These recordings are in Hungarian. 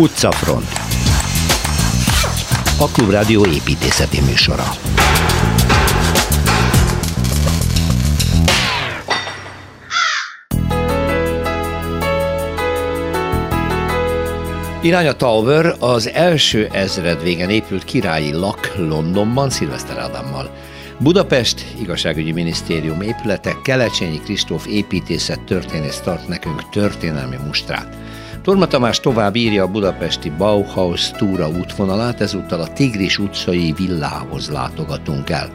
Utcafront A Klubrádió építészeti műsora Irány a Tower az első ezred végen épült királyi lak Londonban Szilveszter Ádámmal. Budapest igazságügyi minisztérium épülete Kelecsényi Kristóf építészet történész tart nekünk történelmi mustrát. Torma Tamás tovább írja a budapesti Bauhaus túra útvonalát, ezúttal a Tigris utcai villához látogatunk el.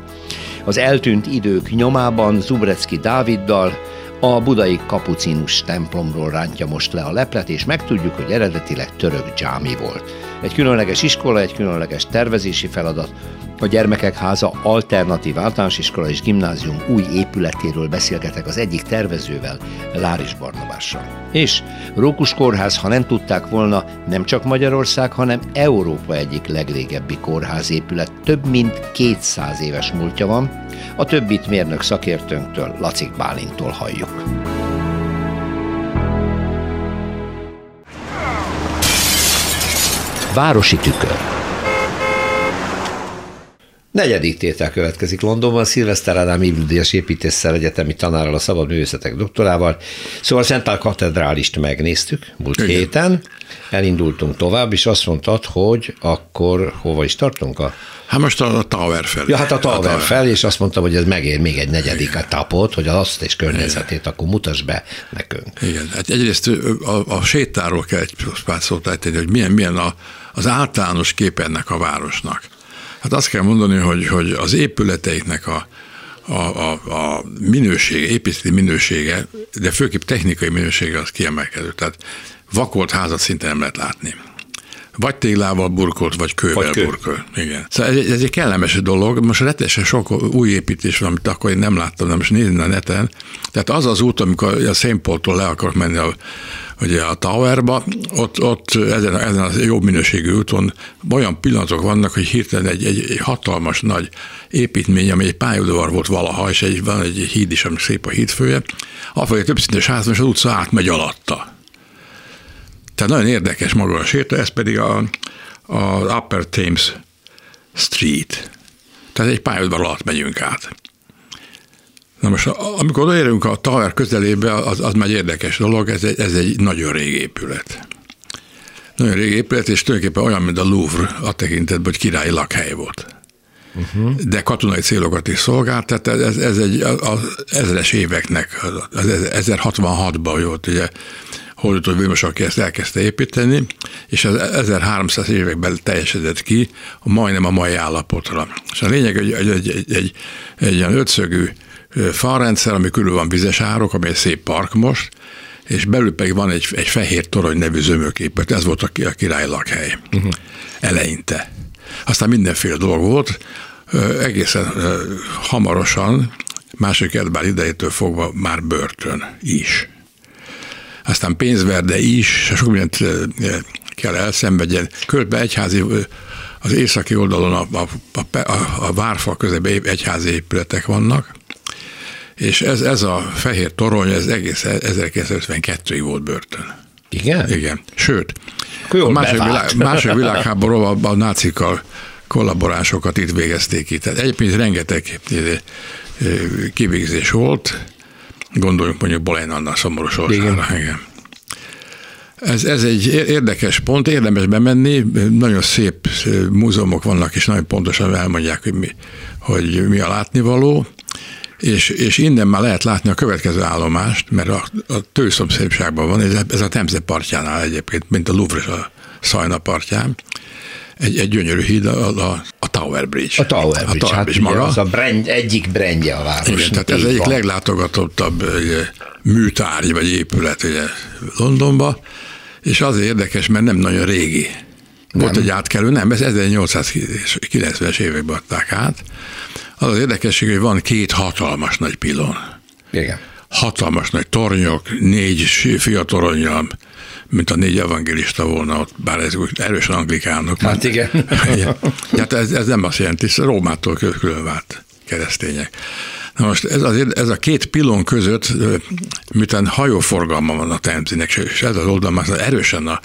Az eltűnt idők nyomában Zubrecki Dáviddal, a budai kapucinus templomról rántja most le a leplet, és megtudjuk, hogy eredetileg török dzsámi volt. Egy különleges iskola, egy különleges tervezési feladat, a Gyermekek Háza Alternatív Általános Iskola és Gimnázium új épületéről beszélgetek az egyik tervezővel, Láris Barnabással. És Rókus Kórház, ha nem tudták volna, nem csak Magyarország, hanem Európa egyik legrégebbi kórházépület. Több mint 200 éves múltja van, a többit mérnök szakértőnktől, Lacik Bálintól halljuk. Városi tükör. Negyedik tétel következik Londonban, Szilveszter Ádám Ivludíjas építéssel egyetemi tanárral, a szabad művészetek doktorával. Szóval a Szentál katedrálist megnéztük múlt Igen. héten, elindultunk tovább, és azt mondtad, hogy akkor hova is tartunk a Hát most a, a Tower felé. Ja, hát a Tower, a tower. fel, és azt mondtam, hogy ez megér még egy negyedik a tapot, hogy az azt és környezetét Igen. akkor mutass be nekünk. Igen, hát egyrészt a, a sétáról kell egy pár szót tenni, hogy milyen, milyen a, az általános kép ennek a városnak. Hát azt kell mondani, hogy, hogy az épületeiknek a, a, a, a minősége, építészeti minősége, de főképp technikai minősége az kiemelkedő. Tehát vakolt házat szinte nem lehet látni. Vagy téglával burkolt, vagy kővel vagy kő. burkolt. Igen. Szóval ez, ez egy kellemes dolog. Most rettenesen sok új építés van, amit akkor én nem láttam, nem is nézni a neten. Tehát az az út, amikor a Szénpoltól le akarok menni a, ugye a Towerba, ott, ott ezen, ezen a jobb minőségű úton olyan pillanatok vannak, hogy hirtelen egy, egy, egy hatalmas nagy építmény, ami egy pályaudvar volt valaha, és egy, van egy híd is, ami szép a hídfője, afelé többszintes ház, és az utca átmegy alatta. Tehát nagyon érdekes maga a séta, ez pedig a, a Upper Thames Street. Tehát egy pályaudvar alatt megyünk át. Na most, amikor odaérünk a Tower közelébe, az, az már egy érdekes dolog, ez egy, ez egy nagyon régi épület. Nagyon régi épület, és tulajdonképpen olyan, mint a Louvre a tekintetben, hogy királyi lakhely volt. Uh-huh. De katonai célokat is szolgált, tehát ez, ez egy az ezeres éveknek, az 1066-ban volt, ugye Hódító Vilmos, aki ezt elkezdte építeni, és az 1300 években teljesedett ki, majdnem a mai állapotra. És a lényeg, hogy egy, egy, egy, egy, egy olyan ötszögű falrendszer, ami körül van vizes árok, ami egy szép park most, és belül pedig van egy, egy fehér torony nevű zömöképet, ez volt a, a király lakhely uh-huh. eleinte. Aztán mindenféle dolog volt, egészen hamarosan, második Edbár idejétől fogva már börtön is. Aztán pénzverde is, sok mindent kell elszenvedjen. Körbe egyházi az északi oldalon a, a, a, a várfal közében egyházi épületek vannak, és ez, ez a fehér torony, ez egész 1952-ig volt börtön. Igen? Igen. Sőt, a második, világ, második világháborúban a nácikkal kollaborásokat itt végezték itt. Tehát egyébként rengeteg kivégzés volt, gondoljunk mondjuk Bolén Anna szomorú Igen. Igen. Ez, ez egy érdekes pont, érdemes bemenni, nagyon szép múzeumok vannak, és nagyon pontosan elmondják, hogy mi, hogy mi a látnivaló és, és innen már lehet látni a következő állomást, mert a, a tőszomszédságban van, ez, ez a Temze partjánál egyébként, mint a Louvre a Szajna partján, egy, egy gyönyörű híd, a, a, a Tower Bridge. A Tower Bridge, a Tower hát Bridge maga. az a brand, egyik brandje a város. Igen, tehát ez egyik van. leglátogatottabb ugye, műtárgy vagy épület ugye, Londonba, és az érdekes, mert nem nagyon régi. Nem. Volt egy átkelő, nem, ez 1890-es években adták át, az az érdekesség, hogy van két hatalmas nagy pilon. Igen. Hatalmas nagy tornyok, négy fiatoronyjal, mint a négy evangélista volna ott, bár ez erősen anglikánok. Hát igen. ja. hát ez, ez nem azt jelenti, ez Rómától külön vált keresztények. Na most ez, az, ez a két pilon között, miután hajóforgalma van a Temzinek, és ez az oldal már erősen a,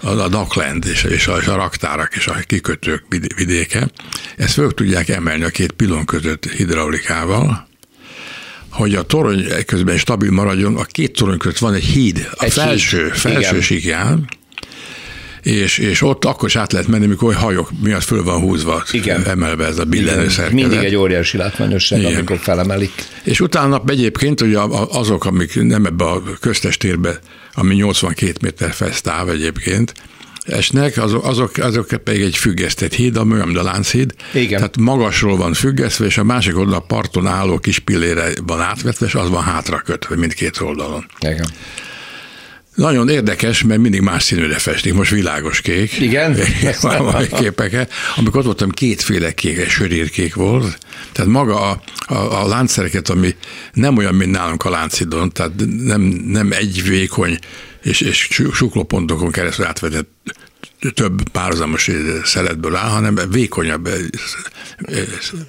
a, a Dockland és, és, a, és a raktárak és a kikötők vidéke, ezt föl tudják emelni a két pilon között hidraulikával, hogy a torony közben stabil maradjon, a két torony között van egy híd, a egy felső, híd. felső síkján, és, és ott akkor is át lehet menni, mikor hajók miatt föl van húzva, Igen. emelve ez a billenő szerkezet. Mindig egy óriási látványosság, Igen. amikor felemelik. És utána egyébként ugye azok, amik nem ebbe a köztes térbe, ami 82 méter fesztáv egyébként, esnek, azok, azok, azok pedig egy függesztett híd, a Mölymda Lánchíd. Igen. Tehát magasról van függesztve, és a másik oldal a parton álló kis pillére van átvetve, és az van hátra kötve mindkét oldalon. Igen. Nagyon érdekes, mert mindig más színűre festik. Most világos kék. Igen? Van képeke. Amikor ott voltam, kétféle kék, egy sörírkék volt. Tehát maga a, a, a láncszereket, ami nem olyan, mint nálunk a láncidon, tehát nem, nem egy vékony és, és suklópontokon keresztül átvetett több párhuzamos szeletből áll, hanem vékonyabb,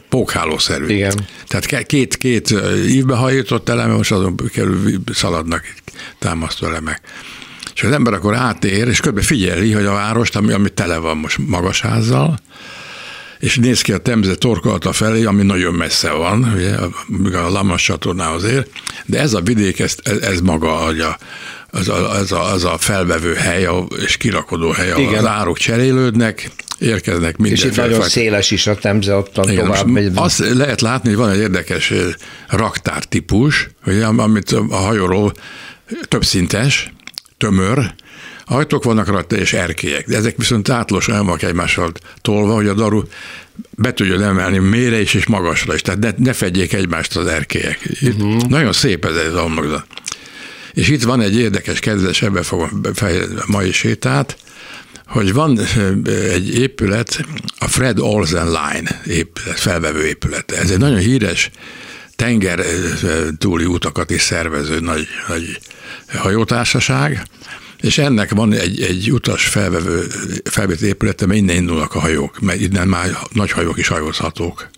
pókhálószerű. Igen. Tehát két, két ívbe hajított eleme, most azon kerül szaladnak támasztó elemek. És az ember akkor átér, és kb. figyeli, hogy a várost, ami, ami tele van most magas házzal, és néz ki a Temze torkolata felé, ami nagyon messze van, ugye, a Lamas csatornához ér, de ez a vidék, ez, ez maga adja az a, az a, az a felvevő hely és kirakodó hely, ahol Igen. az árok cserélődnek, érkeznek minden. És itt nagyon fel... széles is a temze, ott Igen, tovább megy. Azt lehet látni, hogy van egy érdekes raktártípus, amit a hajóról többszintes, tömör, ajtók vannak rajta és erkélyek, de ezek viszont átlosan el vannak egymással tolva, hogy a daru be tudjon emelni mélyre is és magasra is, tehát ne, ne fedjék egymást az erkélyek. Uh-huh. Nagyon szép ez az homlokzat. És itt van egy érdekes kezdés, ebbe fogom befejezni a mai sétát, hogy van egy épület, a Fred Olsen Line épület, felvevő épület. Ez egy nagyon híres tenger túli utakat is szervező nagy, nagy hajótársaság, és ennek van egy, egy utas felvevő, felvevő épülete, mert innen indulnak a hajók, mert innen már nagy hajók is hajózhatók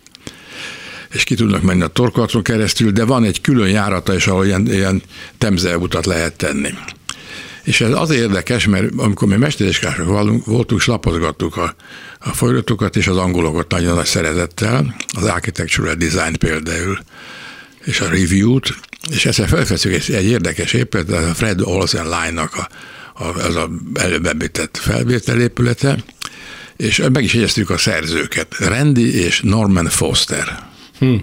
és ki tudnak menni a torkolaton keresztül, de van egy külön járata is, ahol ilyen, ilyen temze utat lehet tenni. És ez az érdekes, mert amikor mi mesteréskások voltunk, lapozgattuk a, a folyamatokat és az angolokat nagyon nagy szeretettel, az Architectural Design például, és a review-t, és ezzel felfeszünk egy, egy érdekes épület, a Fred Olsen Line-nak a, a, az a előbb említett felvételépülete, és meg is jegyeztük a szerzőket, Randy és Norman Foster. Hm.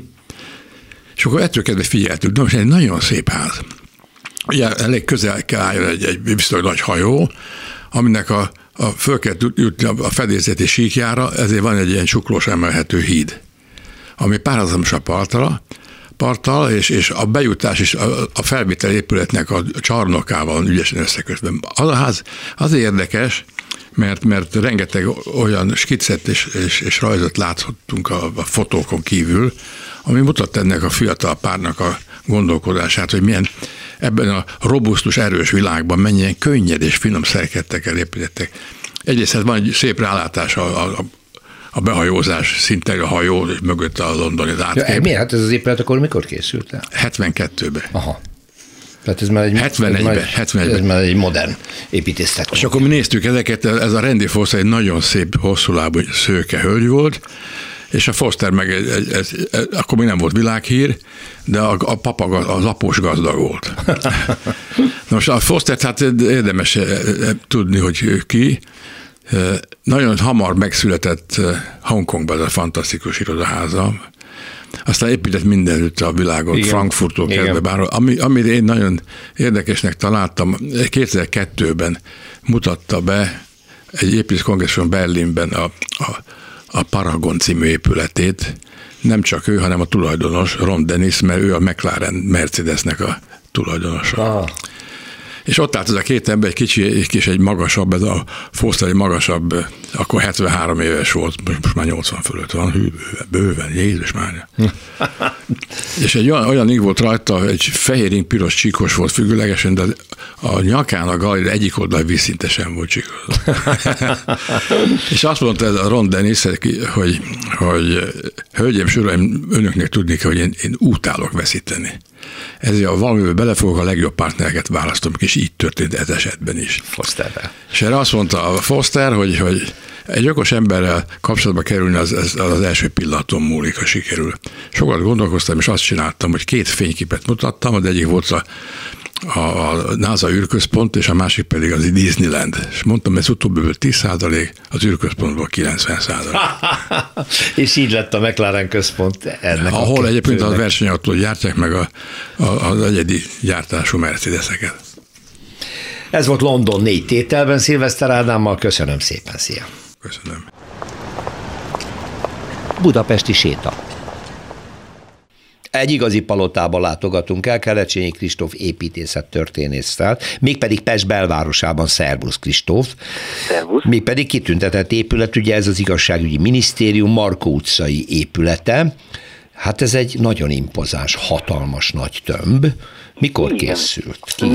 És akkor ettől kezdve figyeltük, de most egy nagyon szép ház. Ugye elég közel kell álljon egy, egy biztos nagy hajó, aminek a, a föl kell jutni a fedélzeti síkjára, ezért van egy ilyen csuklós emelhető híd, ami párhuzamos a partra, parttal, és, és a bejutás is a, a felvétel épületnek a csarnokával ügyesen összekötve. Az a ház az érdekes, mert, mert rengeteg olyan skicet és, és, és rajzot láthattunk a, a fotókon kívül, ami mutat ennek a fiatal párnak a gondolkodását, hogy milyen ebben a robusztus, erős világban mennyien könnyed és finom szerkettekkel építettek. Egyrészt hát van egy szép rálátás a, a, a behajózás, szinte a hajó mögött a londoni átkép. Ja, miért? Hát ez az épület akkor mikor készült el? 72-ben. Aha. Tehát ez már egy, 71-ben, 71 ez már egy modern építész És akkor mi néztük ezeket, ez a Randy Foster egy nagyon szép, hosszú lábú szőke hölgy volt, és a Foster meg egy, egy, egy, egy, akkor még nem volt világhír, de a, a papa a lapos gazdag volt. most a Foster, hát érdemes eh, eh, tudni, hogy ki, eh, nagyon hamar megszületett Hongkongban ez a fantasztikus irodaháza, aztán épített mindenütt a világon, Igen. Frankfurttól kezdve bárhol. Ami, amit én nagyon érdekesnek találtam, 2002-ben mutatta be egy építészkongresszuson Berlinben a, a, a Paragon című épületét, nem csak ő, hanem a tulajdonos, Ron Dennis, mert ő a McLaren Mercedesnek a tulajdonosa. Ah. És ott állt ez a két ember, egy kicsi, kis, egy magasabb, ez a Foster egy magasabb, akkor 73 éves volt, most már 80 fölött van, hű, bőven, Jézus már. és egy olyan, olyan ing volt rajta, egy fehér piros csíkos volt függőlegesen, de a nyakán a galéria egyik oldal vízszintesen volt csíkos. és azt mondta ez a Ron Dennis, hogy, hogy hölgyeim, uraim, önöknek tudni kell, hogy én, én utálok veszíteni. Ezért ha valamivel belefogok, a legjobb partnereket választom, és így történt ez esetben is. Fosterrel. És erre azt mondta a Foster, hogy, hogy egy okos emberrel kapcsolatba kerülni az, az, az első pillanaton múlik, ha sikerül. Sokat gondolkoztam, és azt csináltam, hogy két fényképet mutattam, az egyik volt a a NASA űrközpont, és a másik pedig az Disneyland. És mondtam, ez utóbbiből 10 százalék, az űrközpontból 90 százalék. és így lett a McLaren központ ennek Ahol a egyébként a versenyautót gyártják meg a, a, az egyedi gyártású Mercedeseket. Ez volt London négy tételben, Szilveszter Ádámmal, köszönöm szépen, szia! Köszönöm. Budapesti séta. Egy igazi palotába látogatunk el, Kelecsényi Kristóf építészet történésszel, mégpedig Pest belvárosában Szervusz Kristóf. Szervusz. Mégpedig kitüntetett épület, ugye ez az igazságügyi minisztérium Markó utcai épülete. Hát ez egy nagyon impozáns, hatalmas nagy tömb. Mikor Igen. készült ki?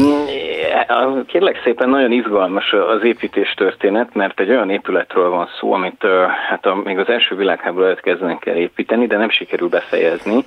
Kérlek szépen nagyon izgalmas az építés történet, mert egy olyan épületről van szó, amit hát a, még az első világháború előtt kezdenek el építeni, de nem sikerül befejezni.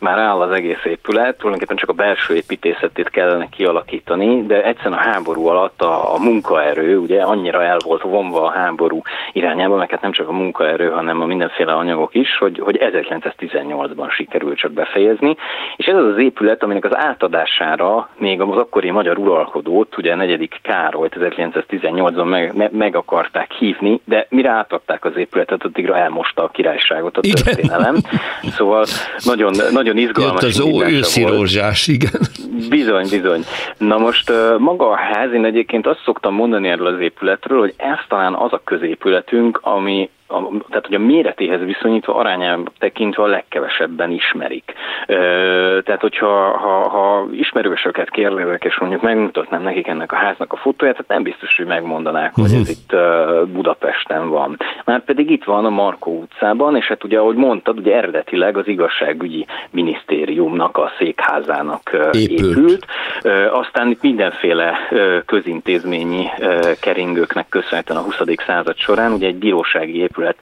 Már áll az egész épület, tulajdonképpen csak a belső építészetét kellene kialakítani, de egyszerűen a háború alatt a, a munkaerő ugye annyira el volt vonva a háború irányába, mert hát nem csak a munkaerő, hanem a mindenféle anyagok is, hogy, hogy 1918-ban sikerült csak befejezni. És ez az az épület, aminek az átadására még az akkori magyar uralkodó ott ugye a negyedik Károlyt 1918-ban meg, me, meg akarták hívni, de mire átadták az épületet, addigra elmosta a királyságot a igen. történelem. Szóval nagyon, nagyon izgalmas. Jött az ó, őszi rózsás, igen. Bizony, bizony. Na most maga a ház, én egyébként azt szoktam mondani erről az épületről, hogy ez talán az a középületünk, ami a, tehát hogy a méretéhez viszonyítva arányában tekintve a legkevesebben ismerik. Ö, tehát, hogyha ha, ha ismerősöket kérdezek, és mondjuk megmutatnám nekik ennek a háznak a fotóját, hát nem biztos, hogy megmondanák, hogy ez mhm. itt uh, Budapesten van. Már pedig itt van a Markó utcában, és hát ugye, ahogy mondtad, ugye eredetileg az igazságügyi minisztériumnak a székházának uh, épült. épült. Uh, aztán itt mindenféle uh, közintézményi uh, keringőknek köszönhetően a 20. század során ugye egy bírósági épület épület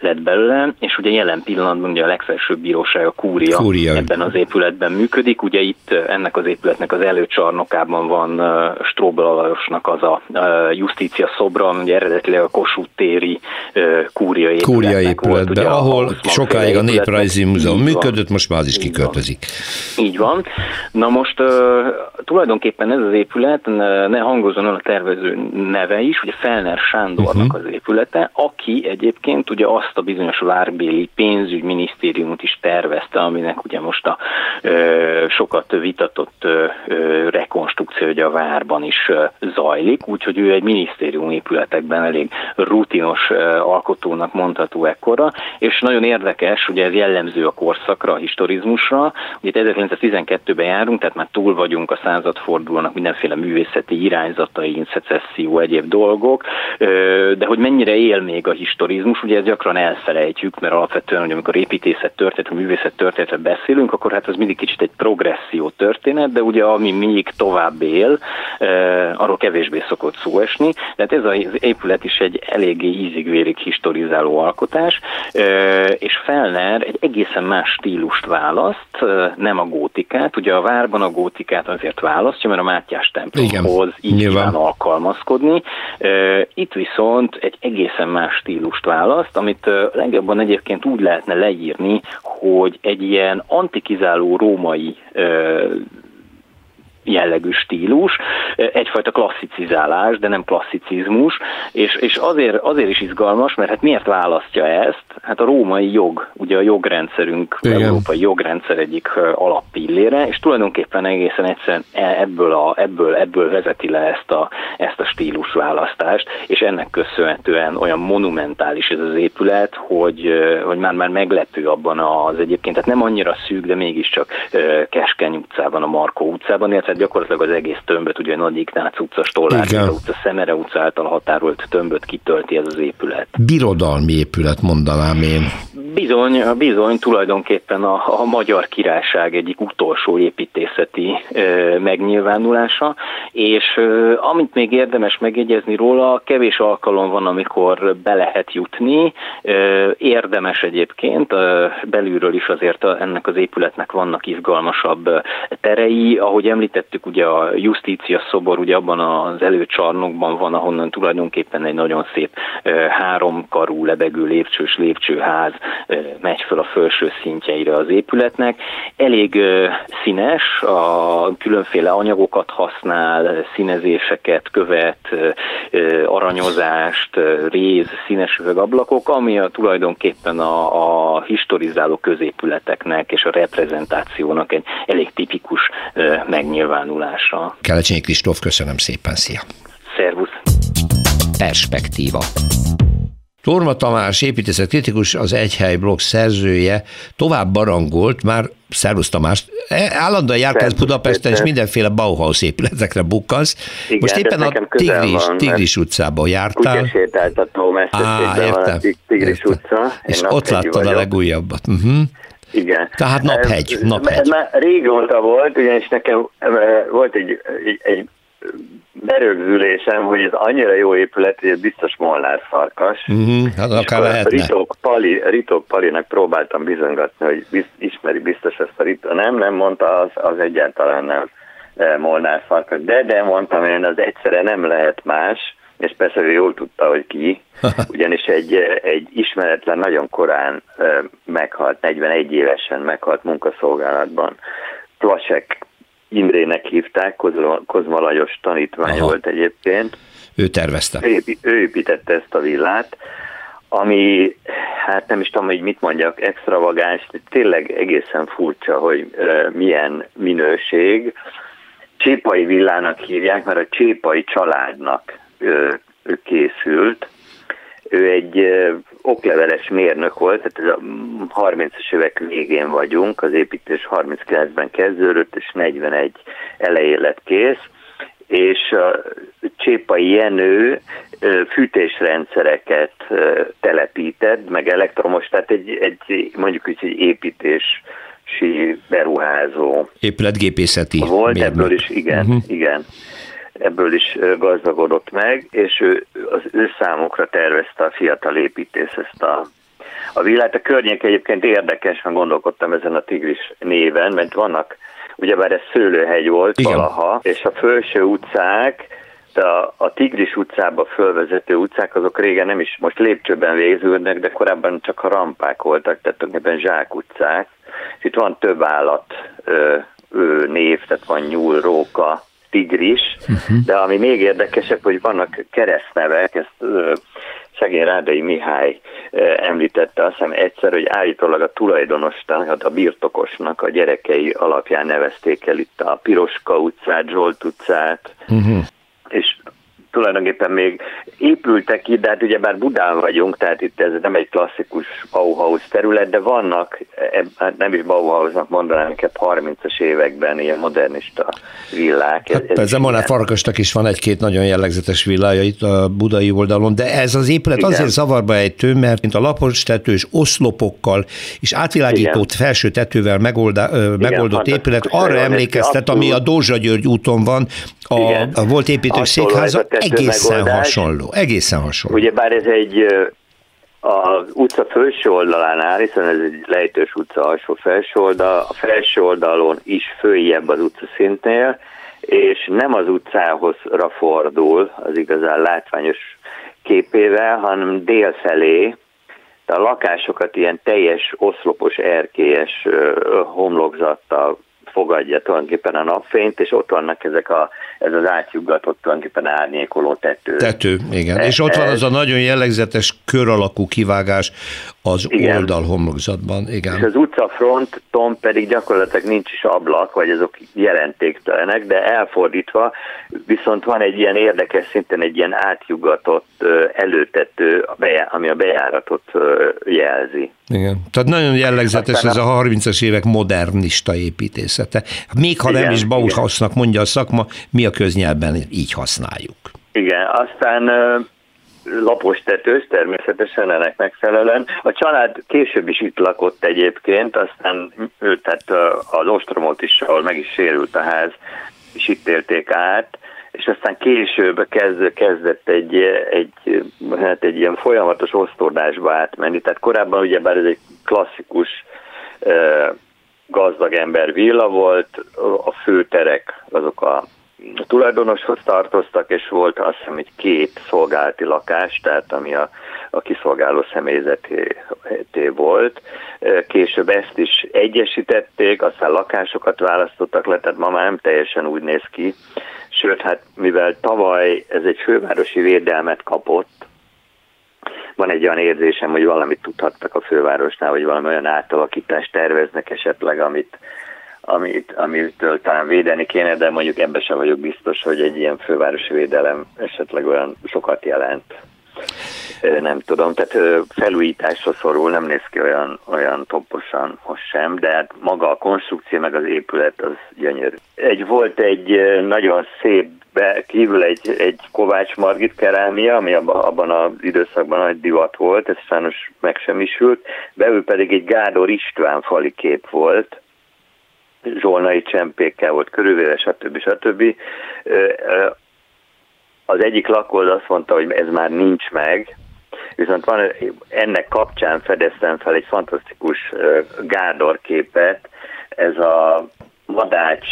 lett belőle, és ugye jelen pillanatban ugye a legfelsőbb bíróság, a kúria, kúria ebben az épületben működik. Ugye itt ennek az épületnek az előcsarnokában van uh, Stróbel Alajosnak az a uh, Justícia szobra, ugye eredetileg a Kossuth téri kúria épületnek kúria épületbe, volt, ugye, ahol sokáig a Néprajzi Múzeum működött, most már az is kiköltözik. Így van. Na most uh, tulajdonképpen ez az épület, ne hangozon a tervező neve is, ugye Felner Sándornak uh-huh. az épülete, aki egyébként egyébként ugye azt a bizonyos várbéli pénzügyminisztériumot is tervezte, aminek ugye most a ö, sokat vitatott ö, ö, rekonstrukció ugye a várban is ö, zajlik, úgyhogy ő egy minisztérium épületekben elég rutinos ö, alkotónak mondható ekkora, és nagyon érdekes, ugye ez jellemző a korszakra, a historizmusra, ugye 1912-ben járunk, tehát már túl vagyunk a századfordulónak mindenféle művészeti irányzatai, szecesszió, egyéb dolgok, ö, de hogy mennyire él még a historizmus, turizmus, ugye ezt gyakran elfelejtjük, mert alapvetően, hogy amikor építészet történet, művészet történetre beszélünk, akkor hát az mindig kicsit egy progresszió történet, de ugye ami még tovább él, arról kevésbé szokott szó esni. Tehát ez az épület is egy eléggé ízig-vérig historizáló alkotás, és Felner egy egészen más stílust választ, nem a gótikát. Ugye a várban a gótikát azért választja, mert a Mátyás templomhoz így nyilván alkalmazkodni. Itt viszont egy egészen más stílust választ, választ, amit legjobban egyébként úgy lehetne leírni, hogy egy ilyen antikizáló római jellegű stílus, egyfajta klasszicizálás, de nem klasszicizmus, és, és azért, azért is izgalmas, mert hát miért választja ezt? Hát a római jog, ugye a jogrendszerünk, Igen. európai jogrendszer egyik alappillére, és tulajdonképpen egészen egyszerűen e, ebből, a, ebből, ebből vezeti le ezt a, ezt a stílusválasztást, és ennek köszönhetően olyan monumentális ez az épület, hogy, hogy már, már meglepő abban az egyébként, tehát nem annyira szűk, de mégiscsak Keskeny utcában, a Markó utcában, illetve gyakorlatilag az egész tömböt ugye Hunyadi Ignác utca, Stollár utca, Szemere utca által határolt tömböt kitölti ez az épület. Birodalmi épület, mondanám én. Bizony, bizony, tulajdonképpen a, a Magyar Királyság egyik utolsó építészeti e, megnyilvánulása, és e, amit még érdemes megjegyezni róla, kevés alkalom van, amikor be lehet jutni, e, érdemes egyébként, e, belülről is azért ennek az épületnek vannak izgalmasabb terei, ahogy említettük, ugye a Justícia szobor ugye abban az előcsarnokban van, ahonnan tulajdonképpen egy nagyon szép háromkarú lebegő lépcsős lépcsőház megy föl a felső szintjeire az épületnek. Elég színes, a különféle anyagokat használ, színezéseket követ, aranyozást, réz, színes üvegablakok, ami a, tulajdonképpen a, a historizáló középületeknek és a reprezentációnak egy elég tipikus megnyilvánulása. Kelecsényi Kristóf, köszönöm szépen, szia! Szervusz! Perspektíva. Torma Tamás építészet kritikus, az Egyhely blog szerzője tovább barangolt, már Szervusz Tamás, e, állandóan járkálsz Budapesten, és mindenféle Bauhaus épületekre bukkansz. Igen, Most éppen a Tigris, van, Tigris utcában jártál. Kutyasétáltató Á, értem, a Tigris értem. utca. És ott láttad a legújabbat. Uh-huh. Igen. Tehát naphegy, naphegy. Ez már régóta volt, ugyanis nekem volt egy, egy, egy berögzülésem, hogy ez annyira jó épület, hogy ez biztos Molnár farkas. Uh-huh, hát akár lehetne. Ritok, Pali, Ritok Palinak próbáltam bizonygatni, hogy biz, ismeri biztos ezt a Ritok. Nem, nem mondta, az, az egyáltalán nem Molnár farkas. De, de mondtam én, az egyszerre nem lehet más, és persze ő jól tudta, hogy ki, ugyanis egy, egy ismeretlen, nagyon korán meghalt, 41 évesen meghalt munkaszolgálatban. Plasek Imrének hívták, Kozma Lajos tanítvány Aha. volt egyébként. Ő tervezte. Ő, ő építette ezt a villát, ami, hát nem is tudom, hogy mit mondjak, extravagáns, tényleg egészen furcsa, hogy uh, milyen minőség. Csépai villának hívják, mert a Csépai családnak készült, ő egy okleveles mérnök volt, tehát ez a 30-as évek végén vagyunk, az építés 39-ben kezdődött, és 41 elején lett kész, és a Csépai Jenő fűtésrendszereket telepített, meg elektromos, tehát egy, egy mondjuk úgy egy építési beruházó. Épületgépészeti. Volt mérnök. ebből is, igen, uh-huh. igen ebből is gazdagodott meg, és ő az ő számukra tervezte a fiatal építész ezt a, a villát. A környék egyébként érdekes, mert gondolkodtam ezen a Tigris néven, mert vannak, ugyebár ez szőlőhegy volt Igen. valaha, és a felső utcák, a, a Tigris utcába fölvezető utcák, azok régen nem is most lépcsőben végződnek, de korábban csak a rampák voltak, tehát tulajdonképpen zsák utcák. És itt van több állat ö, ö, név, tehát van nyúl, róka, tigris, uh-huh. de ami még érdekesebb, hogy vannak keresztnevek, ezt szegény Rádai Mihály említette azt hiszem egyszer, hogy állítólag a tulajdonosnak, hát a birtokosnak a gyerekei alapján nevezték el itt a Piroska utcát, Zsolt utcát, uh-huh. és tulajdonképpen még épültek ki, de hát ugye bár Budán vagyunk, tehát itt ez nem egy klasszikus Bauhaus terület, de vannak, hát nem is Bauhausnak mondanám, inkább 30-as években ilyen modernista villák. Hát ez, ez Monár Farkasnak is van egy-két nagyon jellegzetes villája itt a budai oldalon, de ez az épület Igen. azért zavarba ejtő, mert mint a lapos tetős oszlopokkal és átvilágított Igen. felső tetővel megoldá, Igen, megoldott épület arra emlékeztet, ami a Dózsa György úton van, a, a volt építős székháza, egészen megoldás. hasonló, egészen hasonló. Ugyebár ez egy az utca felső oldalán áll, hiszen ez egy lejtős utca alsó felső oldal, a felső oldalon is följebb az utca szintnél, és nem az utcához fordul az igazán látványos képével, hanem délfelé, de a lakásokat ilyen teljes oszlopos erkélyes homlokzattal fogadja tulajdonképpen a napfényt, és ott vannak ezek a, ez az átjuggatott tulajdonképpen árnyékoló tető. Tető, igen. E, és ott van az a nagyon jellegzetes kör alakú kivágás az igen. oldal homlokzatban, igen. És az utcafronton pedig gyakorlatilag nincs is ablak, vagy azok jelentéktelenek, de elfordítva viszont van egy ilyen érdekes szinten egy ilyen átjugatott előtető, ami a bejáratot jelzi. Igen. Tehát nagyon jellegzetes ez a 30-as évek modernista építészet természete. Még ha igen, nem is Bauhausnak mondja a szakma, mi a köznyelben így használjuk. Igen, aztán lapos tetős, természetesen ennek megfelelően. A család később is itt lakott egyébként, aztán ő, tehát az ostromot is, ahol meg is sérült a ház, és itt élték át, és aztán később kezd, kezdett egy, egy, hát egy ilyen folyamatos osztordásba átmenni. Tehát korábban ugyebár ez egy klasszikus gazdag ember villa volt, a főterek azok a tulajdonoshoz tartoztak, és volt azt hiszem egy két szolgálati lakás, tehát ami a, a kiszolgáló személyzeté volt. Később ezt is egyesítették, aztán lakásokat választottak le, tehát ma már nem teljesen úgy néz ki. Sőt, hát mivel tavaly ez egy fővárosi védelmet kapott, van egy olyan érzésem, hogy valamit tudhattak a fővárosnál, hogy valami olyan átalakítást terveznek esetleg, amit amit, amitől talán védeni kéne, de mondjuk ebben sem vagyok biztos, hogy egy ilyen fővárosi védelem esetleg olyan sokat jelent. Nem tudom, tehát felújításra szorul, nem néz ki olyan, olyan toposan most sem, de hát maga a konstrukció meg az épület az gyönyörű. Egy, volt egy nagyon szép be, kívül egy, egy Kovács Margit kerámia, ami abban, abban az időszakban nagy divat volt, ez sajnos megsemmisült, belül pedig egy Gádor István fali kép volt, zsolnai csempékkel volt körülvéve, stb. stb. Az egyik lakóz azt mondta, hogy ez már nincs meg, viszont van, ennek kapcsán fedeztem fel egy fantasztikus Gádor képet, ez a Madács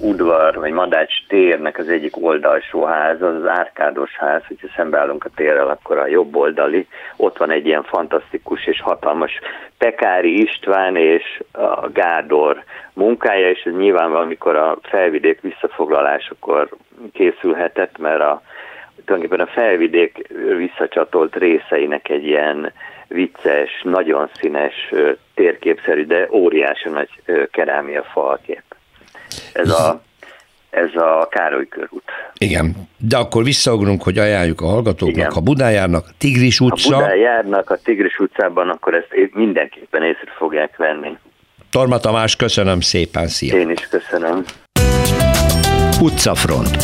udvar, vagy Madács térnek az egyik oldalsó ház, az az árkádos ház, hogyha szembeállunk a térrel, akkor a jobb oldali, ott van egy ilyen fantasztikus és hatalmas Pekári István és a Gádor munkája, és ez nyilván amikor a felvidék visszafoglalásokor készülhetett, mert a, tulajdonképpen a felvidék visszacsatolt részeinek egy ilyen vicces, nagyon színes, térképszerű, de óriási nagy kerámia falkép. Ez a, ez a Károly körút. Igen, de akkor visszaugrunk, hogy ajánljuk a hallgatóknak, Igen. ha Budán járnak, Tigris utca. Ha Budán járnak a Tigris utcában, akkor ezt mindenképpen észre fogják venni. Torma Tamás, köszönöm szépen, szia! Én is köszönöm. Utcafront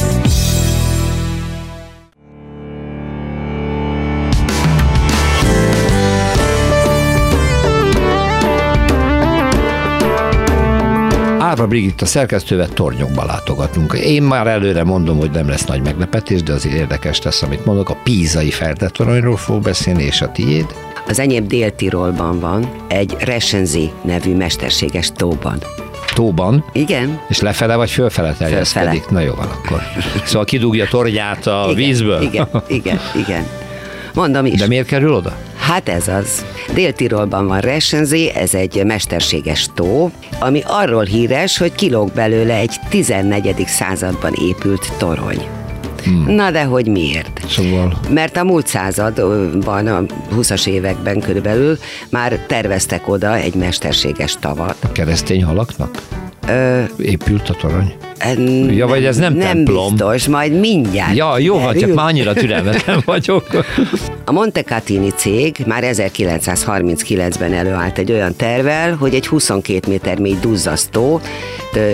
Árva Brigitta szerkesztővel tornyokba látogatunk. Én már előre mondom, hogy nem lesz nagy meglepetés, de azért érdekes lesz, amit mondok. A pízai feltetoronyról fog beszélni, és a tiéd? Az enyém Dél-Tirolban van, egy Resenzi nevű mesterséges tóban. Tóban? Igen. És lefele vagy fölfele terjeszkedik? Na jó van akkor. Szóval kidugja tornyát a igen, vízből? Igen, igen, igen. Mondom is. De miért kerül oda? Hát ez az. Dél-Tirolban van Resenzi, ez egy mesterséges tó, ami arról híres, hogy kilóg belőle egy 14. században épült torony. Hmm. Na de hogy miért? Szóval... Mert a múlt században, a 20-as években körülbelül már terveztek oda egy mesterséges tavat. A keresztény halaknak? Ö... Épült a torony? Ja, vagy ez nem, nem templom. biztos, majd mindjárt. Ja, jó, hát csak már annyira türelmetlen vagyok. A Montecatini cég már 1939-ben előállt egy olyan tervel, hogy egy 22 méter mély duzzasztó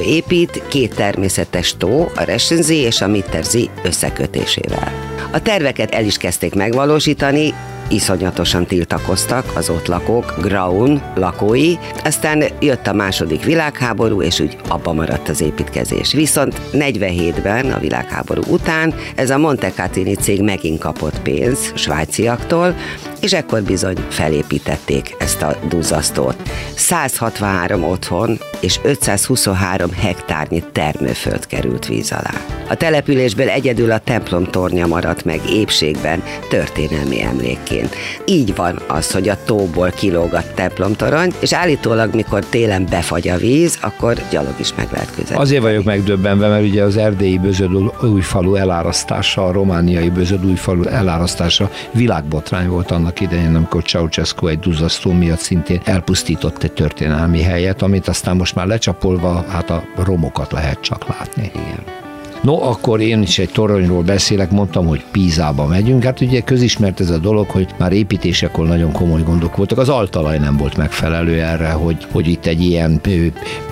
épít két természetes tó, a Resenzi és a Mitterzi összekötésével. A terveket el is kezdték megvalósítani, iszonyatosan tiltakoztak az ott lakók, Graun lakói, aztán jött a második világháború, és úgy abba maradt az építkezés. Viszont 47-ben, a világháború után, ez a Montecatini cég megint kapott pénz svájciaktól, és ekkor bizony felépítették ezt a duzzasztót. 163 otthon és 523 hektárnyi termőföld került víz alá. A településből egyedül a templom tornya maradt meg épségben történelmi emlékként. Így van az, hogy a tóból kilóg a templomtorony, és állítólag mikor télen befagy a víz, akkor gyalog is meg lehet közelíteni. Azért vagyok megdöbbenve, mert ugye az erdélyi bözödújfalu elárasztása, a romániai bözödújfalu elárasztása világbotrány volt annak annak idején, amikor Ceausescu egy duzzasztó miatt szintén elpusztított egy történelmi helyet, amit aztán most már lecsapolva, hát a romokat lehet csak látni. Igen. No, akkor én is egy toronyról beszélek, mondtam, hogy Pízába megyünk. Hát ugye közismert ez a dolog, hogy már építésekor nagyon komoly gondok voltak. Az altalaj nem volt megfelelő erre, hogy, hogy itt egy ilyen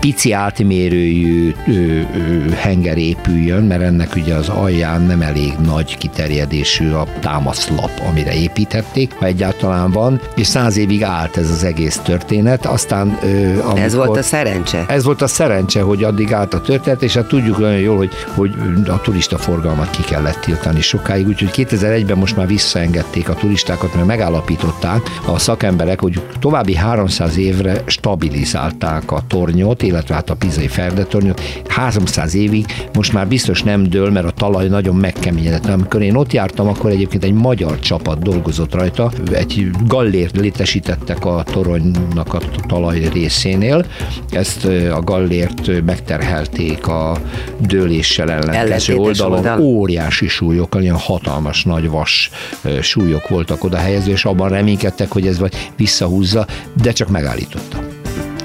pici átmérőjű henger épüljön, mert ennek ugye az alján nem elég nagy kiterjedésű a támaszlap, amire építették, ha egyáltalán van, és száz évig állt ez az egész történet. Aztán amikor, Ez volt a szerencse? Ez volt a szerencse, hogy addig állt a történet, és hát tudjuk nagyon jól, hogy, hogy a turista forgalmat ki kellett tiltani sokáig, úgyhogy 2001-ben most már visszaengedték a turistákat, mert megállapították a szakemberek, hogy további 300 évre stabilizálták a tornyot, illetve hát a pizai ferdetornyot. 300 évig most már biztos nem dől, mert a talaj nagyon megkeményedett. Amikor én ott jártam, akkor egyébként egy magyar csapat dolgozott rajta, egy gallért létesítettek a toronynak a talaj részénél. Ezt a gallért megterhelték a dőléssel ellenkező oldalon. Oldal. Óriási súlyok, ilyen hatalmas nagy vas súlyok voltak oda helyezve, és abban reménykedtek, hogy ez vagy visszahúzza, de csak megállította.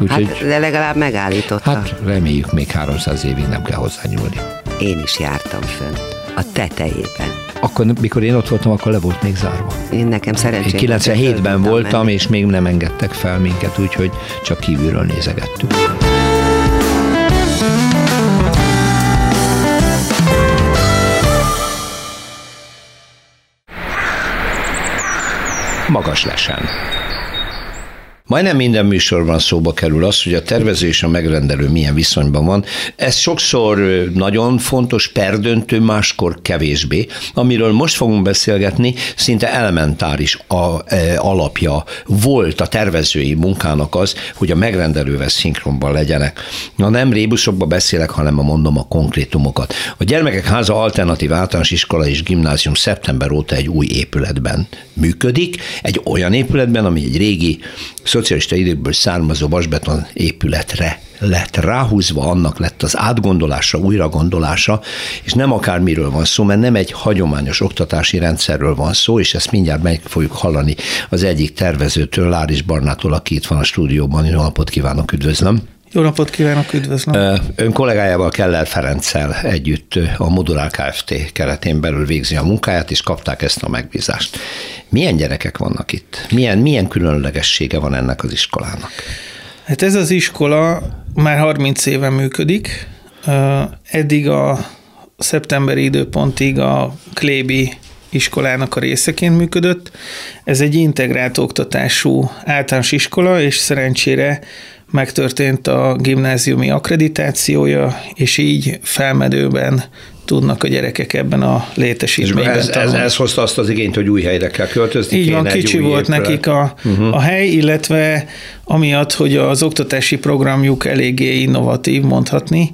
Úgyhogy, hát, de legalább megállította. Hát reméljük, még 300 évig nem kell hozzányúlni. Én is jártam fönn, a tetejében. Akkor, mikor én ott voltam, akkor le volt még zárva. Én nekem szerencsém. Én 97-ben voltam, menni. és még nem engedtek fel minket, úgyhogy csak kívülről nézegettük. Magas lesen. Majdnem minden műsorban szóba kerül az, hogy a tervező és a megrendelő milyen viszonyban van. Ez sokszor nagyon fontos, perdöntő, máskor kevésbé. Amiről most fogunk beszélgetni, szinte elementáris a, e, alapja volt a tervezői munkának az, hogy a megrendelővel szinkronban legyenek. Na nem rébuszokba beszélek, hanem a mondom a konkrétumokat. A Gyermekek Háza Alternatív Általános Iskola és Gimnázium szeptember óta egy új épületben működik, egy olyan épületben, ami egy régi szocialista időkből származó vasbeton épületre lett ráhúzva, annak lett az átgondolása, újragondolása, és nem akármiről van szó, mert nem egy hagyományos oktatási rendszerről van szó, és ezt mindjárt meg fogjuk hallani az egyik tervezőtől, Láris Barnától, aki itt van a stúdióban. Jó napot kívánok, üdvözlöm! Jó napot kívánok, üdvözlöm! Ön kollégájával Keller Ferenccel együtt a Modulár Kft. keretén belül végzi a munkáját, és kapták ezt a megbízást. Milyen gyerekek vannak itt? Milyen, milyen különlegessége van ennek az iskolának? Hát ez az iskola már 30 éve működik. Eddig a szeptemberi időpontig a Klébi iskolának a részeként működött. Ez egy integrált oktatású általános iskola, és szerencsére megtörtént a gimnáziumi akkreditációja, és így felmedőben tudnak a gyerekek ebben a létesítményben. Ez, ez, ez hozta azt az igényt, hogy új helyre kell költözni. Így van, kicsi volt épület. nekik a, uh-huh. a hely, illetve amiatt, hogy az oktatási programjuk eléggé innovatív, mondhatni,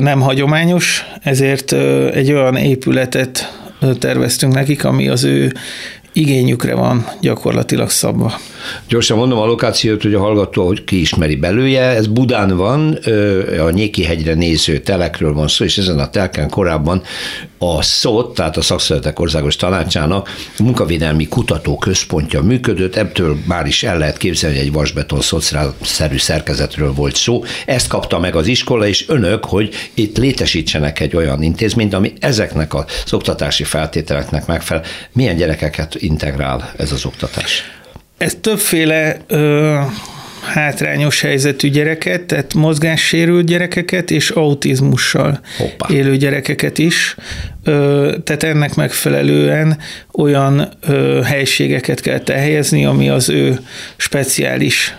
nem hagyományos, ezért egy olyan épületet terveztünk nekik, ami az ő igényükre van gyakorlatilag szabva. Gyorsan mondom a lokációt, hogy a hallgató, hogy ki ismeri belőle. Ez Budán van, a Nyéki hegyre néző telekről van szó, és ezen a telken korábban a SZOT, tehát a Szakszövetek Országos Tanácsának munkavédelmi kutató központja működött, ebből már is el lehet képzelni, hogy egy vasbeton szerű szerkezetről volt szó. Ezt kapta meg az iskola, és önök, hogy itt létesítsenek egy olyan intézményt, ami ezeknek az oktatási feltételeknek megfelel. Milyen gyerekeket integrál ez az oktatás? Ez többféle ö, hátrányos helyzetű gyereket, tehát mozgássérült gyerekeket és autizmussal Hoppá. élő gyerekeket is. Tehát ennek megfelelően olyan helységeket kell elhelyezni, ami az ő speciális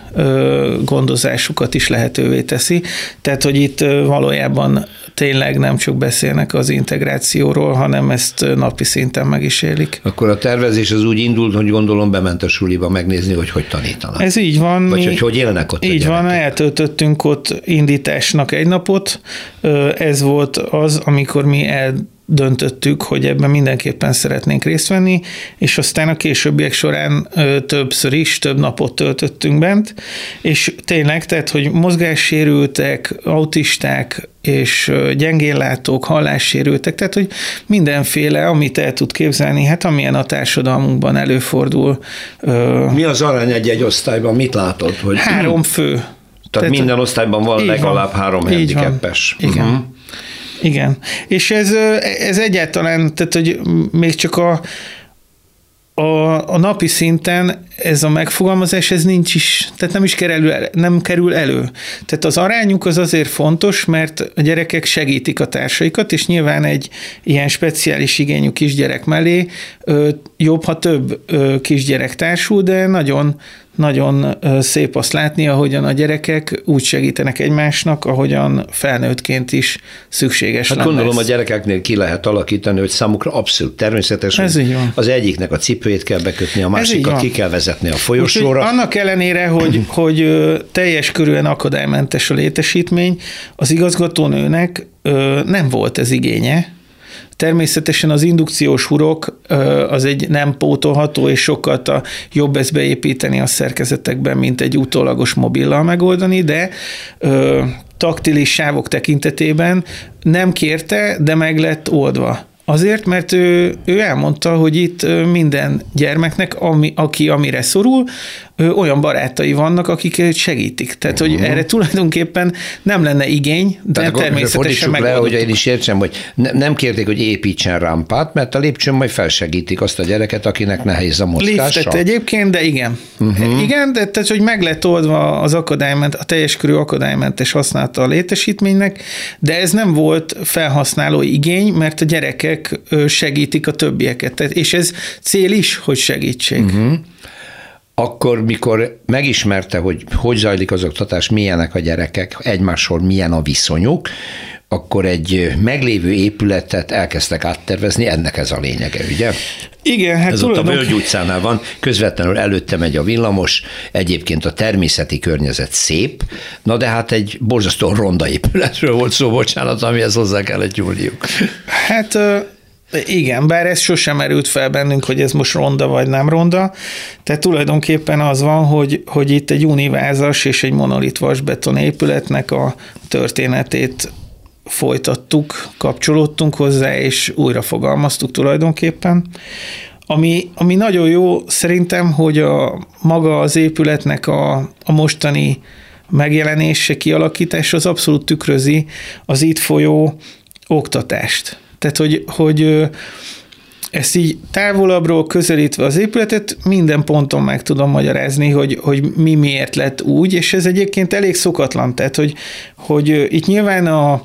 gondozásukat is lehetővé teszi. Tehát, hogy itt valójában tényleg nem csak beszélnek az integrációról, hanem ezt napi szinten meg is élik. Akkor a tervezés az úgy indult, hogy gondolom bement a suliba megnézni, hogy hogy tanítanak. Ez így van. Vagy mi, hogy hogy élnek ott Így van, eltöltöttünk ott indításnak egy napot. Ez volt az, amikor mi el döntöttük, hogy ebben mindenképpen szeretnénk részt venni, és aztán a későbbiek során többször is, több napot töltöttünk bent, és tényleg, tehát, hogy mozgássérültek, autisták, és gyengéllátók, hallássérültek, tehát, hogy mindenféle, amit el tud képzelni, hát amilyen a társadalmunkban előfordul. Mi az arány egy-egy osztályban? Mit látod? Hogy... Három fő. Tehát, tehát minden osztályban van legalább van. három handicapes. Igen. Uh-huh. Igen. És ez, ez egyáltalán, tehát hogy még csak a, a, a napi szinten ez a megfogalmazás, ez nincs is, tehát nem is kerül, nem kerül elő. Tehát az arányuk az azért fontos, mert a gyerekek segítik a társaikat, és nyilván egy ilyen speciális igényű kisgyerek mellé ö, jobb, ha több ö, kisgyerek társul, de nagyon nagyon szép azt látni, ahogyan a gyerekek úgy segítenek egymásnak, ahogyan felnőttként is szükséges hát lenne. gondolom a gyerekeknél ki lehet alakítani, hogy számukra abszolút természetes, Ez így van. az egyiknek a cipőjét kell bekötni, a másikat ki kell vezetni a folyosóra. Most, annak ellenére, hogy, hogy teljes körülön akadálymentes a létesítmény, az igazgatónőnek nem volt ez igénye, Természetesen az indukciós hurok az egy nem pótolható, és sokkal a jobb ezt beépíteni a szerkezetekben, mint egy utólagos mobillal megoldani, de taktilis sávok tekintetében nem kérte, de meg lett oldva. Azért, mert ő, ő elmondta, hogy itt minden gyermeknek, ami, aki amire szorul, olyan barátai vannak, akik segítik. Tehát, hogy uh-huh. erre tulajdonképpen nem lenne igény, de Tehát természetesen le, hogy én is értsem, hogy ne, nem kérték, hogy építsen rámpát, mert a lépcsőn majd felsegítik azt a gyereket, akinek nehéz a mozgása. Liftet egyébként, de igen. Uh-huh. Igen, de tehát, hogy meg lett oldva az akadályment, a teljes körű akadálymentes használata a létesítménynek, de ez nem volt felhasználó igény, mert a gyerekek segítik a többieket. Tehát, és ez cél is, hogy segítsék. Uh-huh akkor, mikor megismerte, hogy hogy zajlik az oktatás, milyenek a gyerekek, egymásról milyen a viszonyuk, akkor egy meglévő épületet elkezdtek áttervezni, ennek ez a lényege, ugye? Igen, hát Ez ott a Völgy utcánál van, közvetlenül előtte megy a villamos, egyébként a természeti környezet szép, na de hát egy borzasztó ronda épületről volt szó, bocsánat, amihez hozzá kellett nyúlniuk. Hát igen, bár ez sosem merült fel bennünk, hogy ez most ronda vagy nem ronda. Tehát tulajdonképpen az van, hogy, hogy itt egy univázas és egy monolit vasbeton épületnek a történetét folytattuk, kapcsolódtunk hozzá, és újra fogalmaztuk tulajdonképpen. Ami, ami nagyon jó szerintem, hogy a maga az épületnek a, a mostani megjelenése, kialakítása az abszolút tükrözi az itt folyó oktatást. Tehát, hogy, hogy ezt így távolabbról közelítve az épületet minden ponton meg tudom magyarázni, hogy, hogy mi miért lett úgy, és ez egyébként elég szokatlan, tehát hogy, hogy itt nyilván a,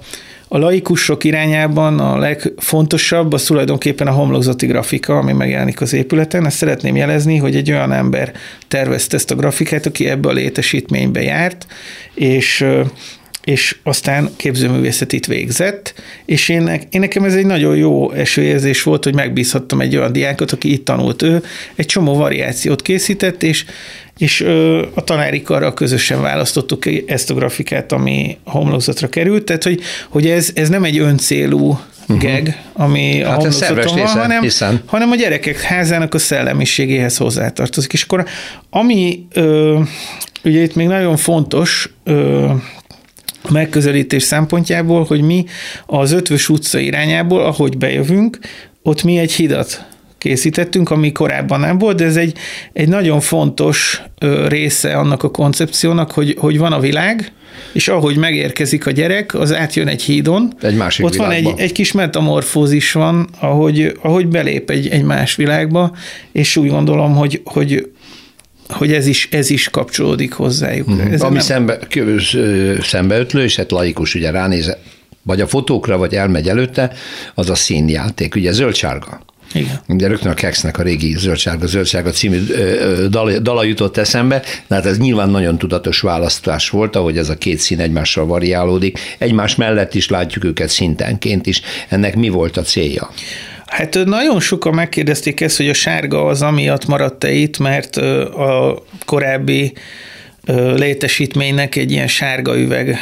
a laikusok irányában a legfontosabb az tulajdonképpen a homlokzati grafika, ami megjelenik az épületen. Ezt szeretném jelezni, hogy egy olyan ember tervezte ezt a grafikát, aki ebbe a létesítménybe járt, és és aztán képzőművészetit végzett, és én, én nekem ez egy nagyon jó esőérzés volt, hogy megbízhattam egy olyan diákot, aki itt tanult ő, egy csomó variációt készített, és, és a tanári karral közösen választottuk ezt a grafikát, ami homlokzatra került, tehát hogy, hogy ez, ez nem egy öncélú uh-huh. geg, ami hát a homlokzaton van, hanem, hiszen. hanem a gyerekek házának a szellemiségéhez hozzátartozik. És akkor ami ö, ugye itt még nagyon fontos, ö, megközelítés szempontjából, hogy mi az Ötvös utca irányából, ahogy bejövünk, ott mi egy hidat készítettünk, ami korábban nem volt, de ez egy, egy nagyon fontos része annak a koncepciónak, hogy, hogy van a világ, és ahogy megérkezik a gyerek, az átjön egy hídon. Egy másik Ott világba. van egy, egy kis metamorfózis van, ahogy, ahogy belép egy, egy más világba, és úgy gondolom, hogy, hogy hogy ez is, ez is kapcsolódik hozzájuk. Uh-huh. Ez Ami nem... szembe, szembeötlő, és hát laikus ugye ránéz, vagy a fotókra, vagy elmegy előtte, az a színjáték, ugye zöldsárga. Igen. Ugye rögtön a Kexnek a régi Zöldsárga, Zöldsárga című dala, dala jutott eszembe, de hát ez nyilván nagyon tudatos választás volt, ahogy ez a két szín egymással variálódik. Egymás mellett is látjuk őket szintenként is. Ennek mi volt a célja? Hát nagyon sokan megkérdezték ezt, hogy a sárga az amiatt maradt-e itt, mert a korábbi létesítménynek egy ilyen sárga üveg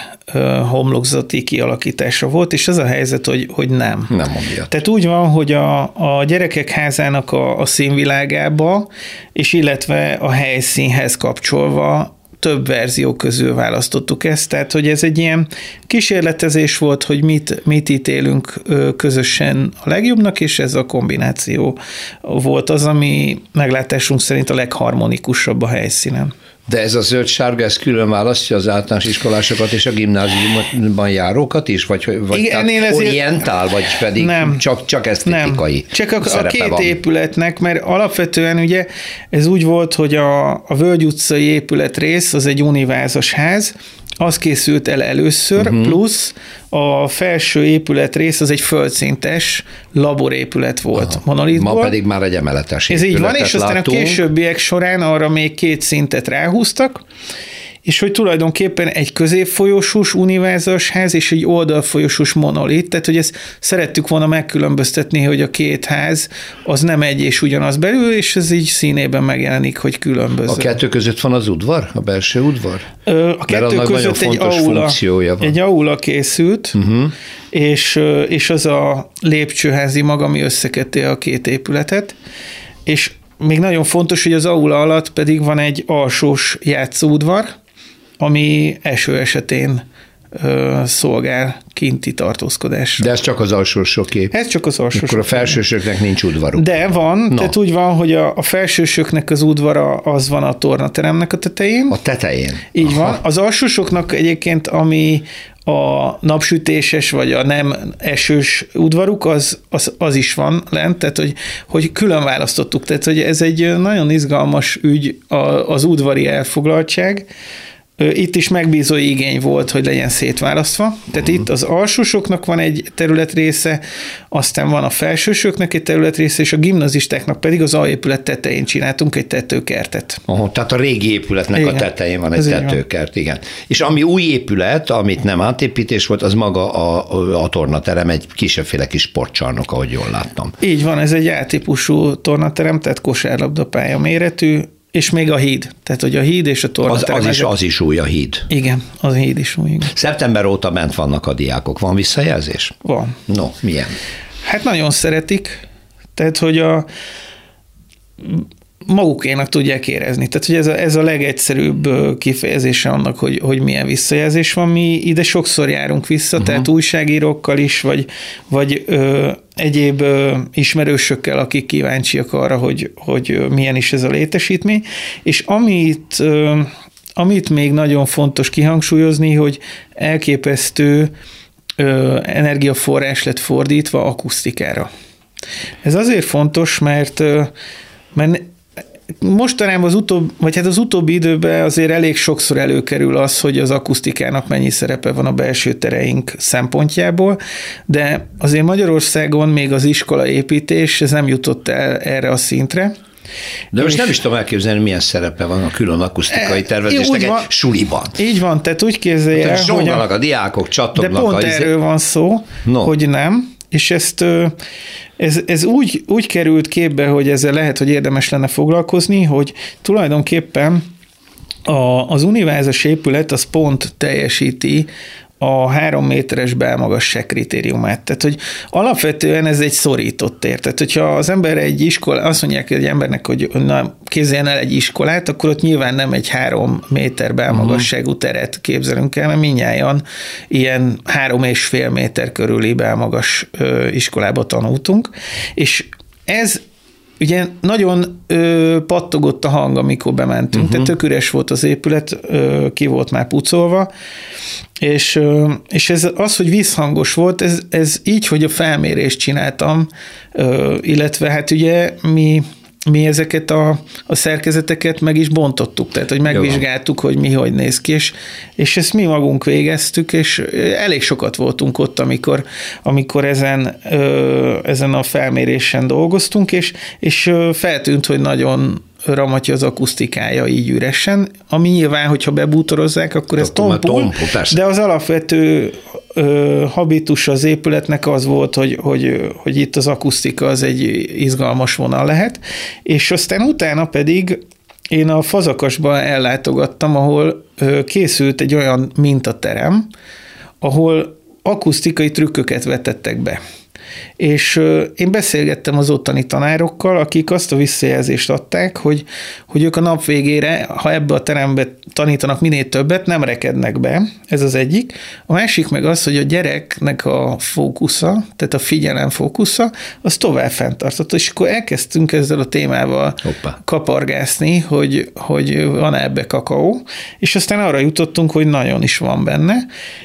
homlokzati kialakítása volt, és az a helyzet, hogy, hogy nem. Nem amiatt. Tehát úgy van, hogy a, a gyerekek házának a, a színvilágába, és illetve a helyszínhez kapcsolva több verzió közül választottuk ezt, tehát hogy ez egy ilyen kísérletezés volt, hogy mit, mit ítélünk közösen a legjobbnak, és ez a kombináció volt az, ami meglátásunk szerint a legharmonikusabb a helyszínen. De ez a zöld-sárga, ez külön választja az általános iskolásokat és a gimnáziumban járókat is? Vagy, vagy Igen, ezért... orientál, vagy pedig nem, csak, csak esztétikai nem. Csak a, a két van. épületnek, mert alapvetően ugye ez úgy volt, hogy a, a Völgy utcai épület rész az egy univázos ház, az készült el először, uh-huh. plusz a felső épület rész az egy földszintes laborépület volt Aha. monolitból. Ma pedig már egy emeletes Ez így van, és aztán látunk. a későbbiek során arra még két szintet ráhúztak, és hogy tulajdonképpen egy középfolyosós univerzas ház és egy oldalfolyosós monolit, tehát hogy ezt szerettük volna megkülönböztetni, hogy a két ház az nem egy és ugyanaz belül, és ez így színében megjelenik, hogy A kettő között van az udvar, a belső udvar? A kettő között egy aula, van. egy aula készült, uh-huh. és, és az a lépcsőházi maga, ami összeköti a két épületet, és még nagyon fontos, hogy az aula alatt pedig van egy alsós játszóudvar, ami eső esetén szolgál kinti tartózkodás. De ez csak az alsósoké. Ez csak az alsósoké. Akkor a felsősöknek nincs udvaruk. De van, no. tehát úgy van, hogy a, a felsősöknek az udvara az van a tornateremnek a tetején. A tetején. Így Aha. van. Az alsósoknak egyébként, ami a napsütéses vagy a nem esős udvaruk, az, az, az is van lent, tehát hogy, hogy külön választottuk. Tehát hogy ez egy nagyon izgalmas ügy az udvari elfoglaltság, itt is megbízó igény volt, hogy legyen szétválasztva. Tehát uh-huh. itt az alsósoknak van egy területrésze, aztán van a felsősöknek egy területrésze, és a gimnazistáknak pedig az alépület tetején csináltunk egy tetőkertet. Aha, tehát a régi épületnek igen. a tetején van egy Ez tetőkert, igen. És ami új épület, amit nem átépítés volt, az maga a, a, tornaterem, egy kisebbféle kis sportcsarnok, ahogy jól láttam. Így van, ez egy átípusú tornaterem, tehát kosárlabdapálya méretű, és még a híd. Tehát, hogy a híd és a torna. Az, az, is, az is új a híd. Igen, az a híd is új. Igen. Szeptember óta bent vannak a diákok. Van visszajelzés? Van. No, milyen? Hát nagyon szeretik. Tehát, hogy a magukénak tudják érezni. Tehát, hogy ez a, ez a legegyszerűbb kifejezése annak, hogy, hogy milyen visszajelzés van. Mi ide sokszor járunk vissza, uh-huh. tehát újságírókkal is, vagy, vagy ö, egyéb ö, ismerősökkel, akik kíváncsiak arra, hogy, hogy milyen is ez a létesítmény. És amit, ö, amit még nagyon fontos kihangsúlyozni, hogy elképesztő ö, energiaforrás lett fordítva akusztikára. Ez azért fontos, mert mert mostanában az utóbbi, vagy hát az utóbbi időben azért elég sokszor előkerül az, hogy az akusztikának mennyi szerepe van a belső tereink szempontjából, de azért Magyarországon még az iskola építés, ez nem jutott el erre a szintre. De most nem is tudom elképzelni, milyen szerepe van a külön akusztikai e, tervezésnek egy suliban. Így van, tehát úgy képzelje hát, hogy a, a diákok, csattognak. De pont a, izé- erről van szó, no. hogy nem, és ezt ez, ez úgy, úgy került képbe, hogy ezzel lehet, hogy érdemes lenne foglalkozni, hogy tulajdonképpen a, az univerzas épület az pont teljesíti a három méteres belmagasság kritériumát. Tehát, hogy alapvetően ez egy szorított tér. Tehát, hogyha az ember egy iskola, azt mondják egy embernek, hogy na, képzeljen el egy iskolát, akkor ott nyilván nem egy három méter belmagasságú teret képzelünk el, mert minnyáján ilyen három és fél méter körüli belmagas iskolába tanultunk, és ez ugye nagyon ö, pattogott a hang, amikor bementünk, uh-huh. tehát tök üres volt az épület, ö, ki volt már pucolva, és, ö, és ez az, hogy vízhangos volt, ez, ez így, hogy a felmérést csináltam, ö, illetve hát ugye mi mi ezeket a, a szerkezeteket meg is bontottuk, tehát hogy megvizsgáltuk, hogy mi hogy néz ki, és, és ezt mi magunk végeztük, és elég sokat voltunk ott, amikor, amikor ezen, ö, ezen a felmérésen dolgoztunk, és, és feltűnt, hogy nagyon ramatja az akusztikája így üresen, ami nyilván, hogyha bebútorozzák, akkor ez tompul, tompul de az alapvető ö, habitus az épületnek az volt, hogy, hogy, hogy itt az akusztika az egy izgalmas vonal lehet, és aztán utána pedig én a Fazakasba ellátogattam, ahol készült egy olyan mintaterem, ahol akusztikai trükköket vetettek be. És én beszélgettem az ottani tanárokkal, akik azt a visszajelzést adták, hogy, hogy ők a nap végére, ha ebbe a terembe tanítanak minél többet, nem rekednek be, ez az egyik. A másik meg az, hogy a gyereknek a fókusza, tehát a figyelem fókusza, az tovább fenntartott, és akkor elkezdtünk ezzel a témával Hoppa. kapargászni, hogy, hogy van ebbe kakaó, és aztán arra jutottunk, hogy nagyon is van benne,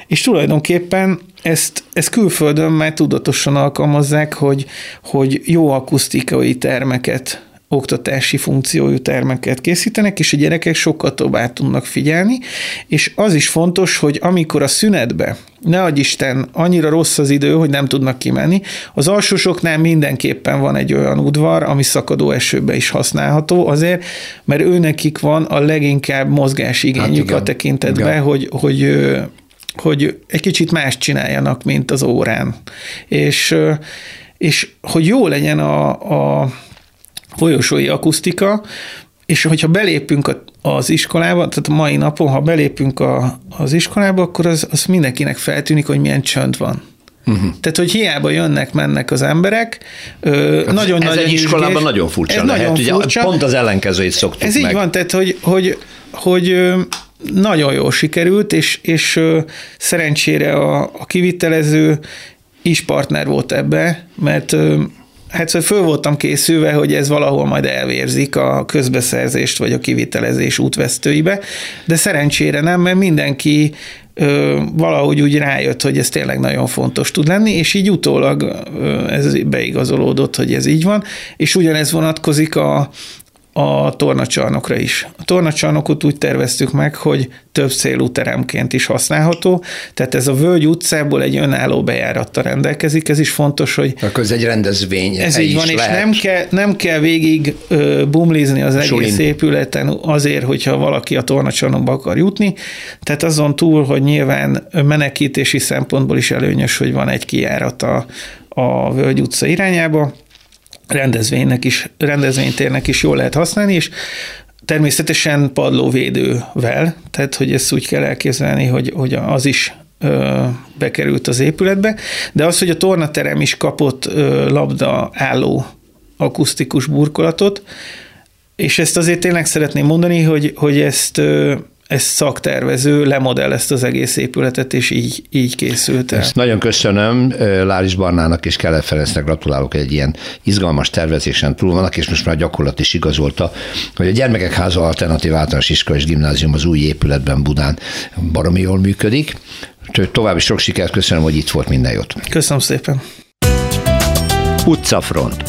és tulajdonképpen ezt, ezt külföldön már tudatosan alkalmazzák, hogy, hogy jó akusztikai termeket oktatási funkciójú termeket készítenek, és a gyerekek sokkal tovább tudnak figyelni, és az is fontos, hogy amikor a szünetbe, ne adj Isten, annyira rossz az idő, hogy nem tudnak kimenni, az alsósoknál mindenképpen van egy olyan udvar, ami szakadó esőbe is használható, azért, mert őnekik van a leginkább mozgásigényük hát a tekintetben, hogy, hogy hogy egy kicsit más csináljanak, mint az órán. És, és hogy jó legyen a, a folyosói akusztika, és hogyha belépünk az iskolába, tehát a mai napon, ha belépünk a, az iskolába, akkor az, az mindenkinek feltűnik, hogy milyen csönd van. Uh-huh. Tehát, hogy hiába jönnek, mennek az emberek. Hát nagyon ez nagy egy iskolában ügyés, nagyon furcsa ez lehet. Nagyon furcsa. Ugye pont az ellenkezőjét szoktuk Ez meg. így van, tehát, hogy, hogy, hogy nagyon jól sikerült, és, és szerencsére a, a kivitelező is partner volt ebbe, mert hát szóval föl voltam készülve, hogy ez valahol majd elvérzik a közbeszerzést vagy a kivitelezés útvesztőibe, de szerencsére nem, mert mindenki ö, valahogy úgy rájött, hogy ez tényleg nagyon fontos tud lenni, és így utólag ö, ez beigazolódott, hogy ez így van, és ugyanez vonatkozik a, a tornacsarnokra is. A tornacsarnokot úgy terveztük meg, hogy több célú teremként is használható, tehát ez a Völgy utcából egy önálló bejárattal rendelkezik, ez is fontos, hogy... Akkor ez egy rendezvény. Ez így van, és lehet. nem kell, nem kell végig ö, bumlizni az egész Sulin. épületen azért, hogyha valaki a tornacsarnokba akar jutni, tehát azon túl, hogy nyilván menekítési szempontból is előnyös, hogy van egy kijárat a, a Völgy utca irányába, rendezvénynek is, rendezvénytérnek is jól lehet használni, és természetesen padlóvédővel, tehát hogy ezt úgy kell elképzelni, hogy, hogy az is ö, bekerült az épületbe, de az, hogy a tornaterem is kapott ö, labda álló akusztikus burkolatot, és ezt azért tényleg szeretném mondani, hogy, hogy ezt ö, ez szaktervező lemodellezte az egész épületet, és így, így készült el. Ezt nagyon köszönöm Láris Barnának és Kelet Ferencnek gratulálok egy ilyen izgalmas tervezésen túl vannak, és most már gyakorlat is igazolta, hogy a Gyermekek Háza Alternatív Általános Iskola és Gimnázium az új épületben Budán baromi jól működik. További sok sikert köszönöm, hogy itt volt minden jót. Köszönöm szépen. Utcafront.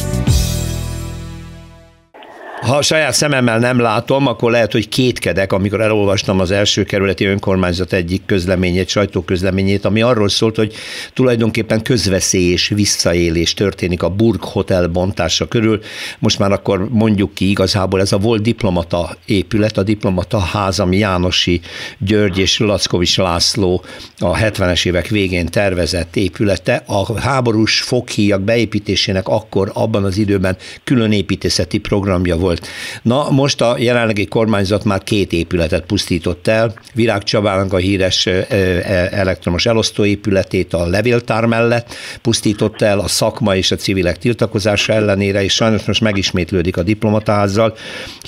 Ha saját szememmel nem látom, akkor lehet, hogy kétkedek, amikor elolvastam az első kerületi önkormányzat egyik közleményét, sajtóközleményét, ami arról szólt, hogy tulajdonképpen közveszély és visszaélés történik a Burg Hotel bontása körül. Most már akkor mondjuk ki, igazából ez a volt diplomata épület, a diplomata ház, ami Jánosi György és Lackovics László a 70-es évek végén tervezett épülete. A háborús foghíjak beépítésének akkor abban az időben külön építészeti programja volt volt. Na, most a jelenlegi kormányzat már két épületet pusztított el. Virág Csabának a híres elektromos elosztóépületét a levéltár mellett pusztította el a szakma és a civilek tiltakozása ellenére, és sajnos most megismétlődik a diplomatázzal.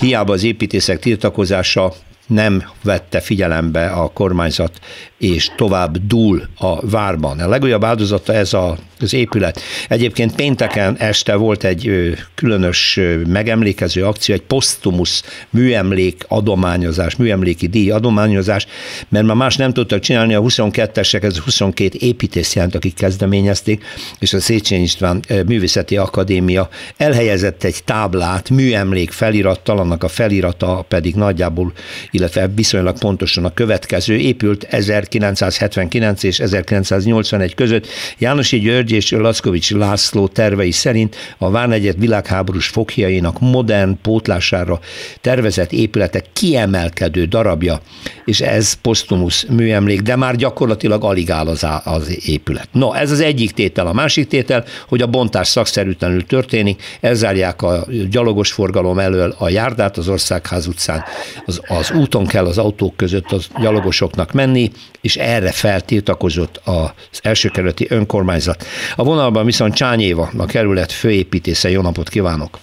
Hiába az építészek tiltakozása nem vette figyelembe a kormányzat, és tovább dúl a várban. A legújabb áldozata ez a, az épület. Egyébként pénteken este volt egy különös megemlékező akció, egy posztumusz műemlék adományozás, műemléki díj adományozás, mert már más nem tudtak csinálni, a 22-esek, ez 22 építész jelent, akik kezdeményezték, és a Széchenyi István Művészeti Akadémia elhelyezett egy táblát, műemlék felirattal, annak a felirata pedig nagyjából illetve viszonylag pontosan a következő, épült 1979 és 1981 között Jánosi György és Laszkovics László tervei szerint a Várnegyed világháborús foghjainak modern pótlására tervezett épületek kiemelkedő darabja, és ez posztumusz műemlék, de már gyakorlatilag alig áll az, az épület. No, ez az egyik tétel. A másik tétel, hogy a bontás szakszerűtlenül történik, elzárják a gyalogos forgalom elől a járdát az Országház utcán, az, az úton kell az autók között az gyalogosoknak menni, és erre feltiltakozott az elsőkerületi önkormányzat. A vonalban viszont Csányéva, a kerület főépítésze. Jó napot kívánok!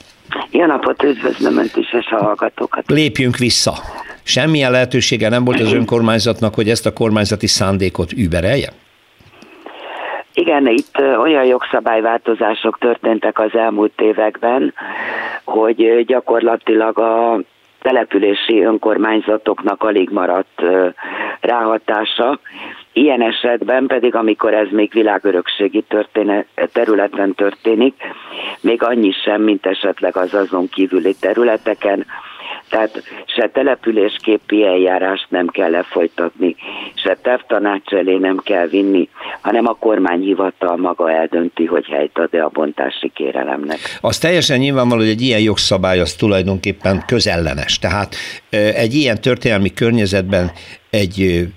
Jó napot, üdvözlöm Önt is, és a hallgatókat. Lépjünk vissza. Semmilyen lehetősége nem volt az önkormányzatnak, hogy ezt a kormányzati szándékot überelje? Igen, itt olyan jogszabályváltozások történtek az elmúlt években, hogy gyakorlatilag a települési önkormányzatoknak alig maradt ráhatása. Ilyen esetben pedig, amikor ez még világörökségi történet, területen történik, még annyi sem, mint esetleg az azon kívüli területeken, tehát se településképi eljárást nem kell lefolytatni, se tervtanács elé nem kell vinni, hanem a kormányhivatal maga eldönti, hogy helyt ad-e a bontási kérelemnek. Az teljesen nyilvánvaló, hogy egy ilyen jogszabály az tulajdonképpen közellenes. Tehát egy ilyen történelmi környezetben egy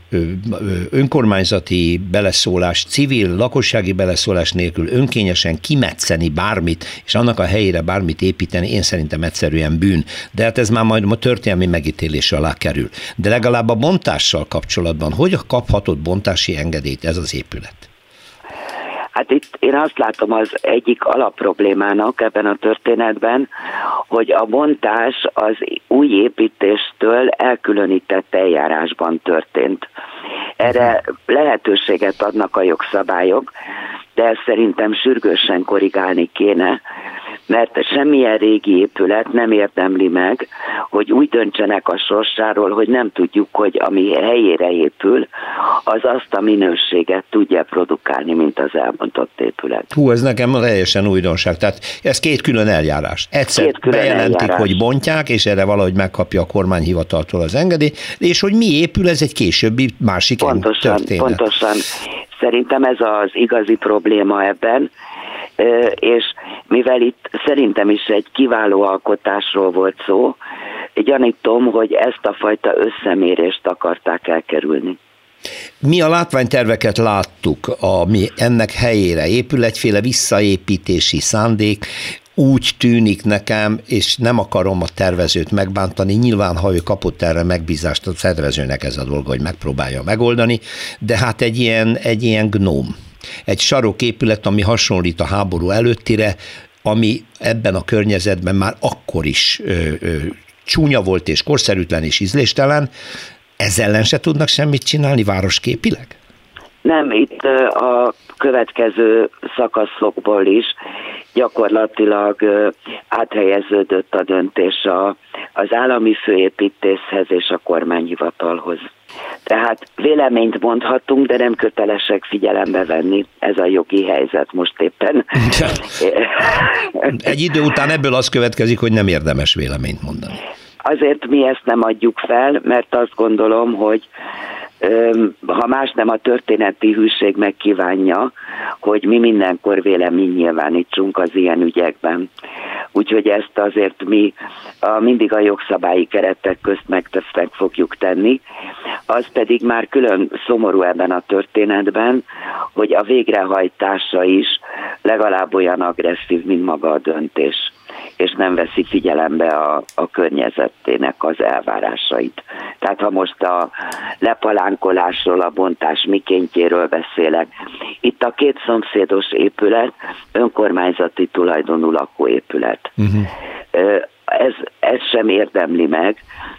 önkormányzati beleszólás, civil, lakossági beleszólás nélkül önkényesen kimetszeni bármit, és annak a helyére bármit építeni, én szerintem egyszerűen bűn. De hát ez már majd a történelmi megítélés alá kerül. De legalább a bontással kapcsolatban, hogy kaphatott bontási engedélyt ez az épület? Hát itt én azt látom az egyik alapproblémának ebben a történetben, hogy a bontás az új építéstől elkülönített eljárásban történt. Erre lehetőséget adnak a jogszabályok, de ezt szerintem sürgősen korrigálni kéne, mert semmilyen régi épület nem érdemli meg, hogy úgy döntsenek a sorsáról, hogy nem tudjuk, hogy ami helyére épül, az azt a minőséget tudja produkálni, mint az elmondott épület. Hú, ez nekem teljesen újdonság. Tehát ez két külön eljárás. Egyszer két külön bejelentik, eljárás. hogy bontják, és erre valahogy megkapja a kormányhivataltól az engedélyt, és hogy mi épül, ez egy későbbi másik pontosan, történet. Pontosan. Szerintem ez az igazi probléma ebben, és mivel itt szerintem is egy kiváló alkotásról volt szó, gyanítom, hogy ezt a fajta összemérést akarták elkerülni. Mi a látványterveket láttuk, ami ennek helyére épül egyféle visszaépítési szándék, úgy tűnik nekem, és nem akarom a tervezőt megbántani, nyilván ha ő kapott erre megbízást, a tervezőnek ez a dolga, hogy megpróbálja megoldani, de hát egy ilyen, egy ilyen gnóm egy saroképület, ami hasonlít a háború előttire, ami ebben a környezetben már akkor is ö, ö, csúnya volt és korszerűtlen és ízléstelen, ezzel ellen se tudnak semmit csinálni városképileg? Nem, itt a következő szakaszokból is gyakorlatilag áthelyeződött a döntés az állami főépítészhez és a kormányhivatalhoz. Tehát véleményt mondhatunk, de nem kötelesek figyelembe venni ez a jogi helyzet most éppen. Egy idő után ebből az következik, hogy nem érdemes véleményt mondani. Azért mi ezt nem adjuk fel, mert azt gondolom, hogy ha más nem a történeti hűség megkívánja, hogy mi mindenkor vélemény nyilvánítsunk az ilyen ügyekben. Úgyhogy ezt azért mi mindig a jogszabályi keretek közt megtesznek fogjuk tenni. Az pedig már külön szomorú ebben a történetben, hogy a végrehajtása is legalább olyan agresszív, mint maga a döntés és nem veszi figyelembe a, a környezetének az elvárásait. Tehát ha most a lepalánkolásról, a bontás mikéntjéről beszélek, itt a két szomszédos épület önkormányzati tulajdonú lakóépület. Uh-huh. Ez, ez sem érdemli meg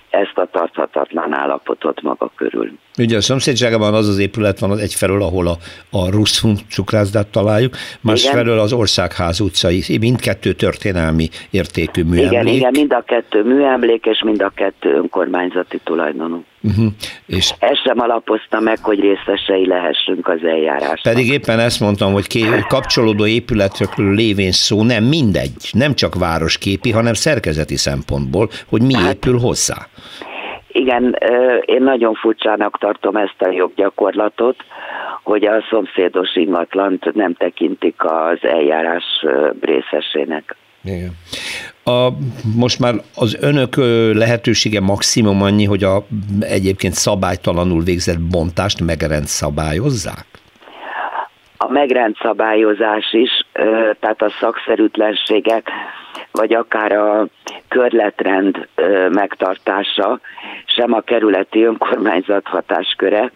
ezt a tarthatatlan állapotot maga körül. Ugye a szomszédságában az az épület van az egyfelől, ahol a, a Russzum cukrászdát találjuk, másfelől az Országház utcai, mindkettő történelmi értékű műemlék. Igen, igen, mind a kettő műemlék, és mind a kettő önkormányzati tulajdonú. Uh-huh. És Ez sem alapozta meg, hogy részesei lehessünk az eljárásnak. Pedig éppen ezt mondtam, hogy ké- kapcsolódó épületekről lévén szó nem mindegy, nem csak városképi, hanem szerkezeti szempontból, hogy mi hát, épül hozzá. Igen, én nagyon furcsának tartom ezt a joggyakorlatot, hogy a szomszédos ingatlant nem tekintik az eljárás részesének. Igen. A, most már az önök lehetősége maximum annyi, hogy a egyébként szabálytalanul végzett bontást megrend szabályozzák? A megrend szabályozás is, tehát a szakszerűtlenségek, vagy akár a körletrend megtartása, sem a kerületi önkormányzat hatásköre,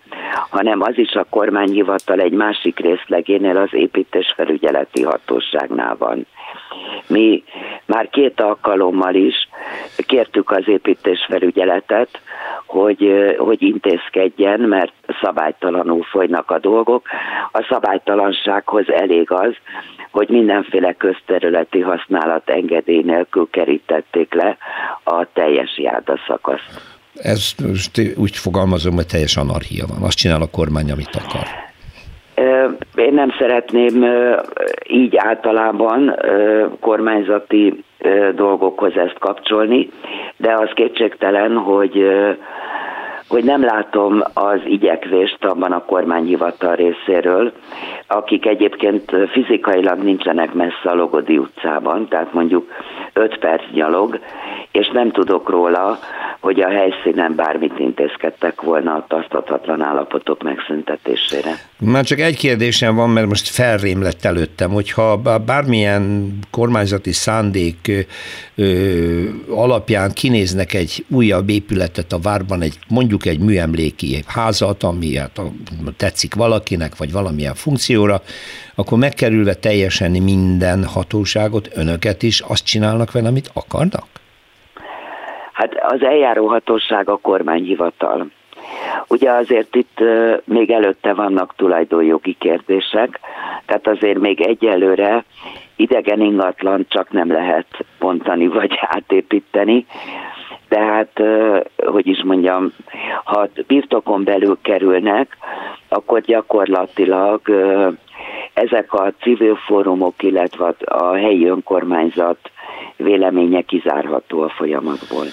hanem az is a kormányhivatal egy másik részlegénél az építésfelügyeleti hatóságnál van. Mi már két alkalommal is kértük az építésfelügyeletet, hogy, hogy intézkedjen, mert szabálytalanul folynak a dolgok. A szabálytalansághoz elég az, hogy mindenféle közterületi használat engedély nélkül kerítették le a teljes járdaszakaszt. Ez úgy fogalmazom, hogy teljes anarchia van. Azt csinál a kormány, amit akar. Én nem szeretném így általában kormányzati dolgokhoz ezt kapcsolni, de az kétségtelen, hogy hogy nem látom az igyekvést abban a kormányhivatal részéről, akik egyébként fizikailag nincsenek messze a Logodi utcában, tehát mondjuk 5 perc nyalog, és nem tudok róla, hogy a helyszínen bármit intézkedtek volna a tartathatlan állapotok megszüntetésére. Már csak egy kérdésem van, mert most felrém lett előttem, hogyha bármilyen kormányzati szándék ö, alapján kinéznek egy újabb épületet a várban, egy mondjuk egy műemléki házat, ami hát tetszik valakinek, vagy valamilyen funkcióra, akkor megkerülve teljesen minden hatóságot, önöket is, azt csinálnak vele, amit akarnak? Hát az eljáró hatóság a kormányhivatal. Ugye azért itt még előtte vannak tulajdonjogi kérdések, tehát azért még egyelőre idegen ingatlan csak nem lehet bontani vagy átépíteni, tehát, hogy is mondjam, ha birtokon belül kerülnek, akkor gyakorlatilag ezek a civil fórumok, illetve a helyi önkormányzat véleménye kizárható a folyamatból.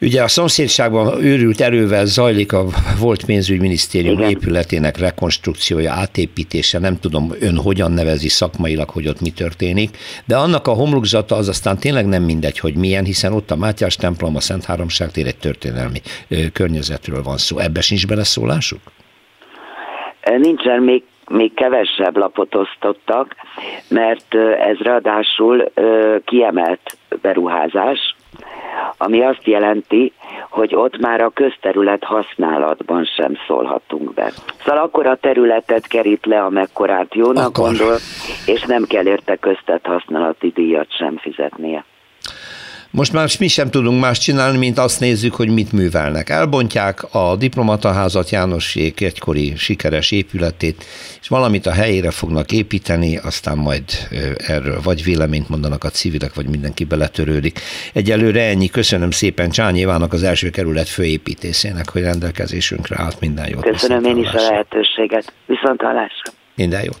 Ugye a szomszédságban őrült erővel zajlik a volt pénzügyminisztérium Igen. épületének rekonstrukciója, átépítése, nem tudom ön hogyan nevezi szakmailag, hogy ott mi történik, de annak a homlokzata az aztán tényleg nem mindegy, hogy milyen, hiszen ott a Mátyás templom, a Szent Háromság tér egy történelmi környezetről van szó. Ebbe sincs beleszólásuk? Nincsen még még kevesebb lapot osztottak, mert ez ráadásul kiemelt beruházás, ami azt jelenti, hogy ott már a közterület használatban sem szólhatunk be. Szóval akkor a területet kerít le, amekkorát jónak akkor. gondol, és nem kell érte köztet használati díjat sem fizetnie. Most már mi sem tudunk más csinálni, mint azt nézzük, hogy mit művelnek. Elbontják a diplomataházat Jánosék egykori sikeres épületét, és valamit a helyére fognak építeni, aztán majd erről vagy véleményt mondanak a civilek, vagy mindenki beletörődik. Egyelőre ennyi. Köszönöm szépen Csányi Évának az első kerület főépítészének, hogy rendelkezésünkre állt minden jót. Köszönöm én is a lehetőséget. Viszont hallásra. Minden jót.